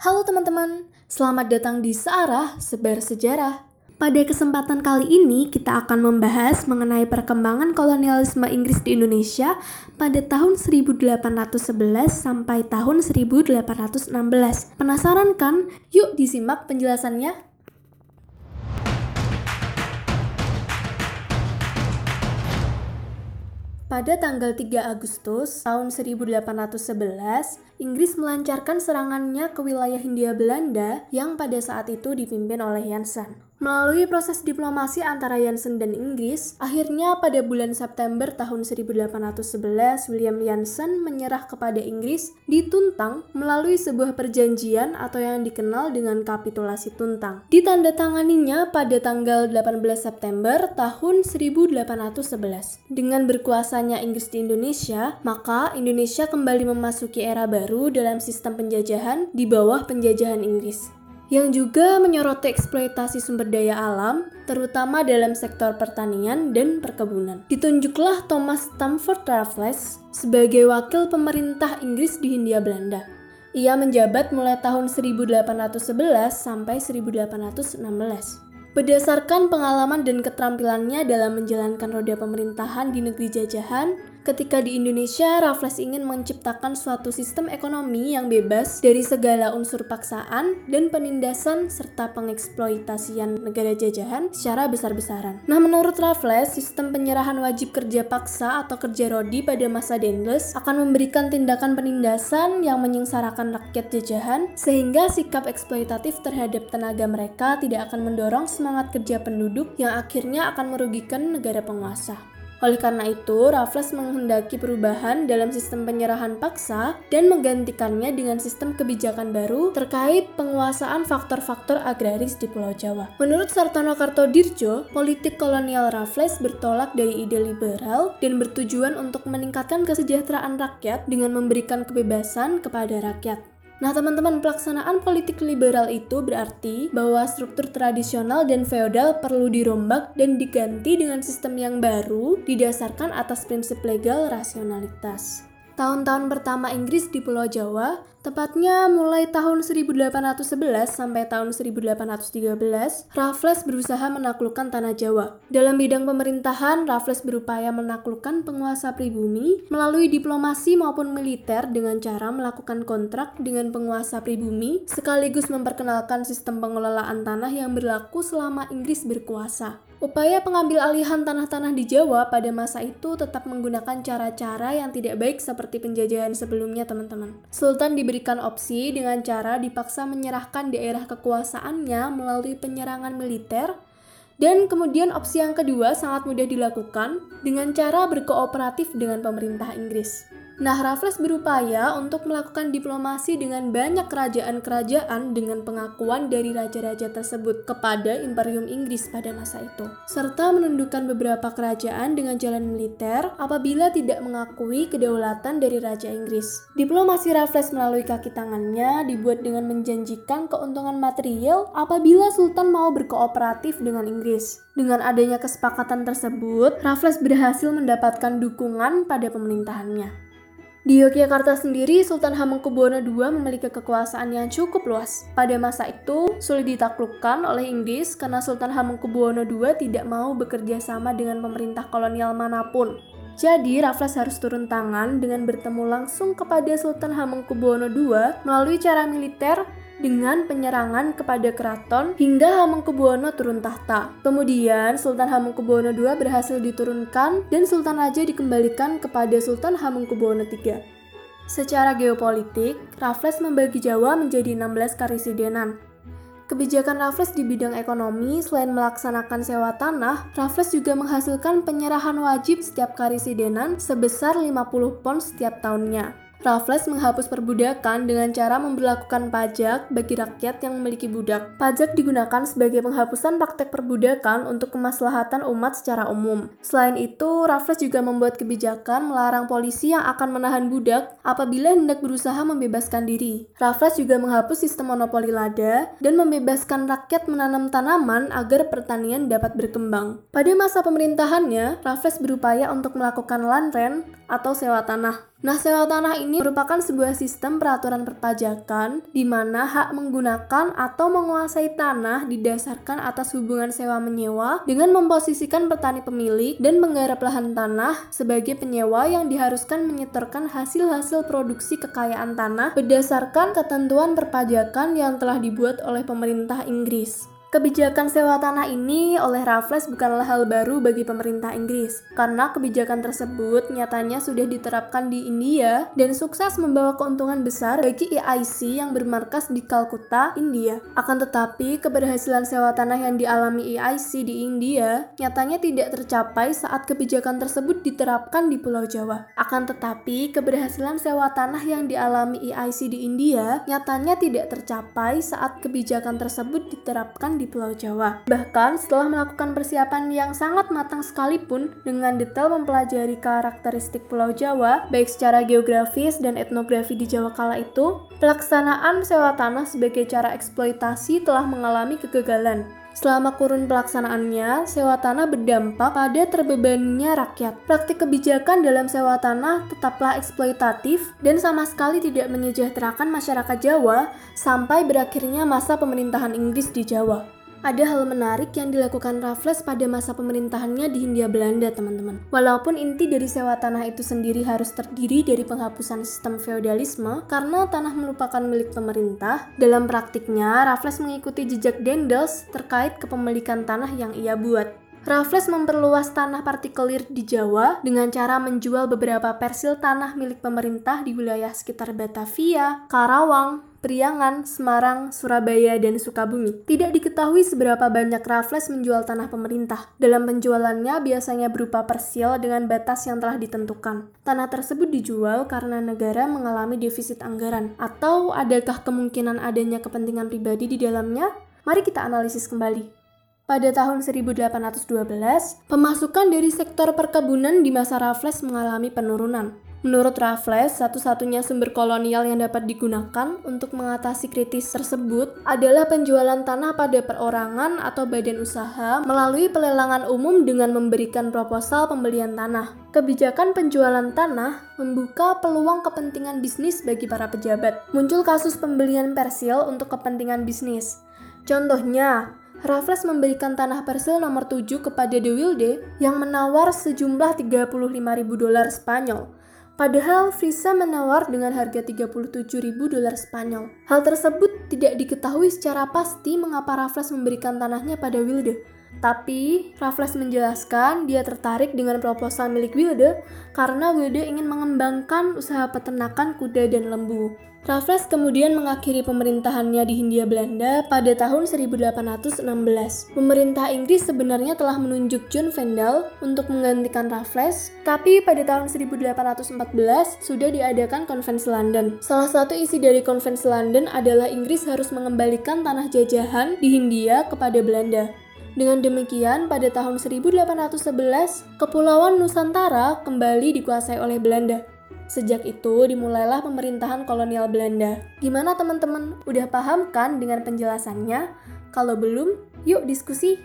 Halo teman-teman, selamat datang di Searah Sebar Sejarah. Pada kesempatan kali ini kita akan membahas mengenai perkembangan kolonialisme Inggris di Indonesia pada tahun 1811 sampai tahun 1816. Penasaran kan? Yuk disimak penjelasannya. Pada tanggal 3 Agustus tahun 1811, Inggris melancarkan serangannya ke wilayah Hindia Belanda yang pada saat itu dipimpin oleh Janssen. Melalui proses diplomasi antara Janssen dan Inggris, akhirnya pada bulan September tahun 1811, William Janssen menyerah kepada Inggris di Tuntang melalui sebuah perjanjian atau yang dikenal dengan kapitulasi Tuntang. Ditandatanganinya pada tanggal 18 September tahun 1811. Dengan berkuasanya Inggris di Indonesia, maka Indonesia kembali memasuki era baru dalam sistem penjajahan di bawah penjajahan Inggris yang juga menyoroti eksploitasi sumber daya alam, terutama dalam sektor pertanian dan perkebunan. Ditunjuklah Thomas Stamford Raffles sebagai wakil pemerintah Inggris di Hindia Belanda. Ia menjabat mulai tahun 1811 sampai 1816. Berdasarkan pengalaman dan keterampilannya dalam menjalankan roda pemerintahan di negeri jajahan, Ketika di Indonesia, Raffles ingin menciptakan suatu sistem ekonomi yang bebas dari segala unsur paksaan dan penindasan serta pengeksploitasian negara jajahan secara besar-besaran. Nah, menurut Raffles, sistem penyerahan wajib kerja paksa atau kerja rodi pada masa Dendles akan memberikan tindakan penindasan yang menyengsarakan rakyat jajahan sehingga sikap eksploitatif terhadap tenaga mereka tidak akan mendorong semangat kerja penduduk yang akhirnya akan merugikan negara penguasa. Oleh karena itu, Raffles menghendaki perubahan dalam sistem penyerahan paksa dan menggantikannya dengan sistem kebijakan baru terkait penguasaan faktor-faktor agraris di Pulau Jawa. Menurut Sartono Kartodirjo, politik kolonial Raffles bertolak dari ide liberal dan bertujuan untuk meningkatkan kesejahteraan rakyat dengan memberikan kebebasan kepada rakyat. Nah, teman-teman, pelaksanaan politik liberal itu berarti bahwa struktur tradisional dan feodal perlu dirombak dan diganti dengan sistem yang baru didasarkan atas prinsip legal rasionalitas. Tahun-tahun pertama Inggris di Pulau Jawa, tepatnya mulai tahun 1811 sampai tahun 1813, Raffles berusaha menaklukkan tanah Jawa. Dalam bidang pemerintahan, Raffles berupaya menaklukkan penguasa pribumi melalui diplomasi maupun militer dengan cara melakukan kontrak dengan penguasa pribumi, sekaligus memperkenalkan sistem pengelolaan tanah yang berlaku selama Inggris berkuasa. Upaya pengambil alihan tanah-tanah di Jawa pada masa itu tetap menggunakan cara-cara yang tidak baik seperti penjajahan sebelumnya, teman-teman. Sultan diberikan opsi dengan cara dipaksa menyerahkan daerah kekuasaannya melalui penyerangan militer dan kemudian opsi yang kedua sangat mudah dilakukan dengan cara berkooperatif dengan pemerintah Inggris. Nah, Raffles berupaya untuk melakukan diplomasi dengan banyak kerajaan-kerajaan dengan pengakuan dari raja-raja tersebut kepada Imperium Inggris pada masa itu, serta menundukkan beberapa kerajaan dengan jalan militer apabila tidak mengakui kedaulatan dari Raja Inggris. Diplomasi Raffles melalui kaki tangannya dibuat dengan menjanjikan keuntungan material apabila Sultan mau berkooperatif dengan Inggris. Dengan adanya kesepakatan tersebut, Raffles berhasil mendapatkan dukungan pada pemerintahannya. Di Yogyakarta sendiri, Sultan Hamengkubuwono II memiliki kekuasaan yang cukup luas. Pada masa itu, sulit ditaklukkan oleh Inggris karena Sultan Hamengkubuwono II tidak mau bekerja sama dengan pemerintah kolonial mana pun. Jadi, Raffles harus turun tangan dengan bertemu langsung kepada Sultan Hamengkubuwono II melalui cara militer dengan penyerangan kepada keraton hingga Hamengkubuwono turun tahta. Kemudian Sultan Hamengkubuwono II berhasil diturunkan dan Sultan Raja dikembalikan kepada Sultan Hamengkubuwono III. Secara geopolitik, Raffles membagi Jawa menjadi 16 karisidenan. Kebijakan Raffles di bidang ekonomi, selain melaksanakan sewa tanah, Raffles juga menghasilkan penyerahan wajib setiap karisidenan sebesar 50 pon setiap tahunnya. Raffles menghapus perbudakan dengan cara memperlakukan pajak bagi rakyat yang memiliki budak. Pajak digunakan sebagai penghapusan praktek perbudakan untuk kemaslahatan umat secara umum. Selain itu, Raffles juga membuat kebijakan melarang polisi yang akan menahan budak apabila hendak berusaha membebaskan diri. Raffles juga menghapus sistem monopoli lada dan membebaskan rakyat menanam tanaman agar pertanian dapat berkembang. Pada masa pemerintahannya, Raffles berupaya untuk melakukan land rent atau sewa tanah Nah, sewa tanah ini merupakan sebuah sistem peraturan perpajakan di mana hak menggunakan atau menguasai tanah didasarkan atas hubungan sewa-menyewa dengan memposisikan petani pemilik dan menggarap lahan tanah sebagai penyewa yang diharuskan menyetorkan hasil-hasil produksi kekayaan tanah berdasarkan ketentuan perpajakan yang telah dibuat oleh pemerintah Inggris. Kebijakan sewa tanah ini oleh Raffles bukanlah hal baru bagi pemerintah Inggris, karena kebijakan tersebut nyatanya sudah diterapkan di India dan sukses membawa keuntungan besar bagi EIC yang bermarkas di Calcutta, India. Akan tetapi, keberhasilan sewa tanah yang dialami EIC di India nyatanya tidak tercapai saat kebijakan tersebut diterapkan di Pulau Jawa. Akan tetapi, keberhasilan sewa tanah yang dialami EIC di India nyatanya tidak tercapai saat kebijakan tersebut diterapkan di Pulau Jawa. Bahkan setelah melakukan persiapan yang sangat matang sekalipun dengan detail mempelajari karakteristik Pulau Jawa, baik secara geografis dan etnografi di Jawa kala itu, pelaksanaan sewa tanah sebagai cara eksploitasi telah mengalami kegagalan. Selama kurun pelaksanaannya, sewa tanah berdampak pada terbebaninya rakyat. Praktik kebijakan dalam sewa tanah tetaplah eksploitatif dan sama sekali tidak menyejahterakan masyarakat Jawa sampai berakhirnya masa pemerintahan Inggris di Jawa. Ada hal menarik yang dilakukan Raffles pada masa pemerintahannya di Hindia Belanda, teman-teman. Walaupun inti dari sewa tanah itu sendiri harus terdiri dari penghapusan sistem feodalisme, karena tanah merupakan milik pemerintah, dalam praktiknya Raffles mengikuti jejak Dendels terkait kepemilikan tanah yang ia buat. Raffles memperluas tanah partikelir di Jawa dengan cara menjual beberapa persil tanah milik pemerintah di wilayah sekitar Batavia, Karawang, Priangan, Semarang, Surabaya, dan Sukabumi. Tidak diketahui seberapa banyak Raffles menjual tanah pemerintah. Dalam penjualannya biasanya berupa persil dengan batas yang telah ditentukan. Tanah tersebut dijual karena negara mengalami defisit anggaran. Atau adakah kemungkinan adanya kepentingan pribadi di dalamnya? Mari kita analisis kembali. Pada tahun 1812, pemasukan dari sektor perkebunan di masa Raffles mengalami penurunan. Menurut Raffles, satu-satunya sumber kolonial yang dapat digunakan untuk mengatasi kritis tersebut adalah penjualan tanah pada perorangan atau badan usaha melalui pelelangan umum dengan memberikan proposal pembelian tanah. Kebijakan penjualan tanah membuka peluang kepentingan bisnis bagi para pejabat. Muncul kasus pembelian persil untuk kepentingan bisnis. Contohnya, Raffles memberikan tanah persil nomor 7 kepada De Wilde yang menawar sejumlah 35.000 dolar Spanyol Padahal Frisa menawar dengan harga 37.000 dolar Spanyol. Hal tersebut tidak diketahui secara pasti mengapa Raffles memberikan tanahnya pada Wilde. Tapi, Raffles menjelaskan dia tertarik dengan proposal milik Wilde karena Wilde ingin mengembangkan usaha peternakan kuda dan lembu. Raffles kemudian mengakhiri pemerintahannya di Hindia Belanda pada tahun 1816. Pemerintah Inggris sebenarnya telah menunjuk John Vendel untuk menggantikan Raffles, tapi pada tahun 1814 sudah diadakan konvensi London. Salah satu isi dari konvensi London adalah Inggris harus mengembalikan tanah jajahan di Hindia kepada Belanda. Dengan demikian, pada tahun 1811, Kepulauan Nusantara kembali dikuasai oleh Belanda. Sejak itu dimulailah pemerintahan kolonial Belanda. Gimana teman-teman? Udah paham kan dengan penjelasannya? Kalau belum, yuk diskusi.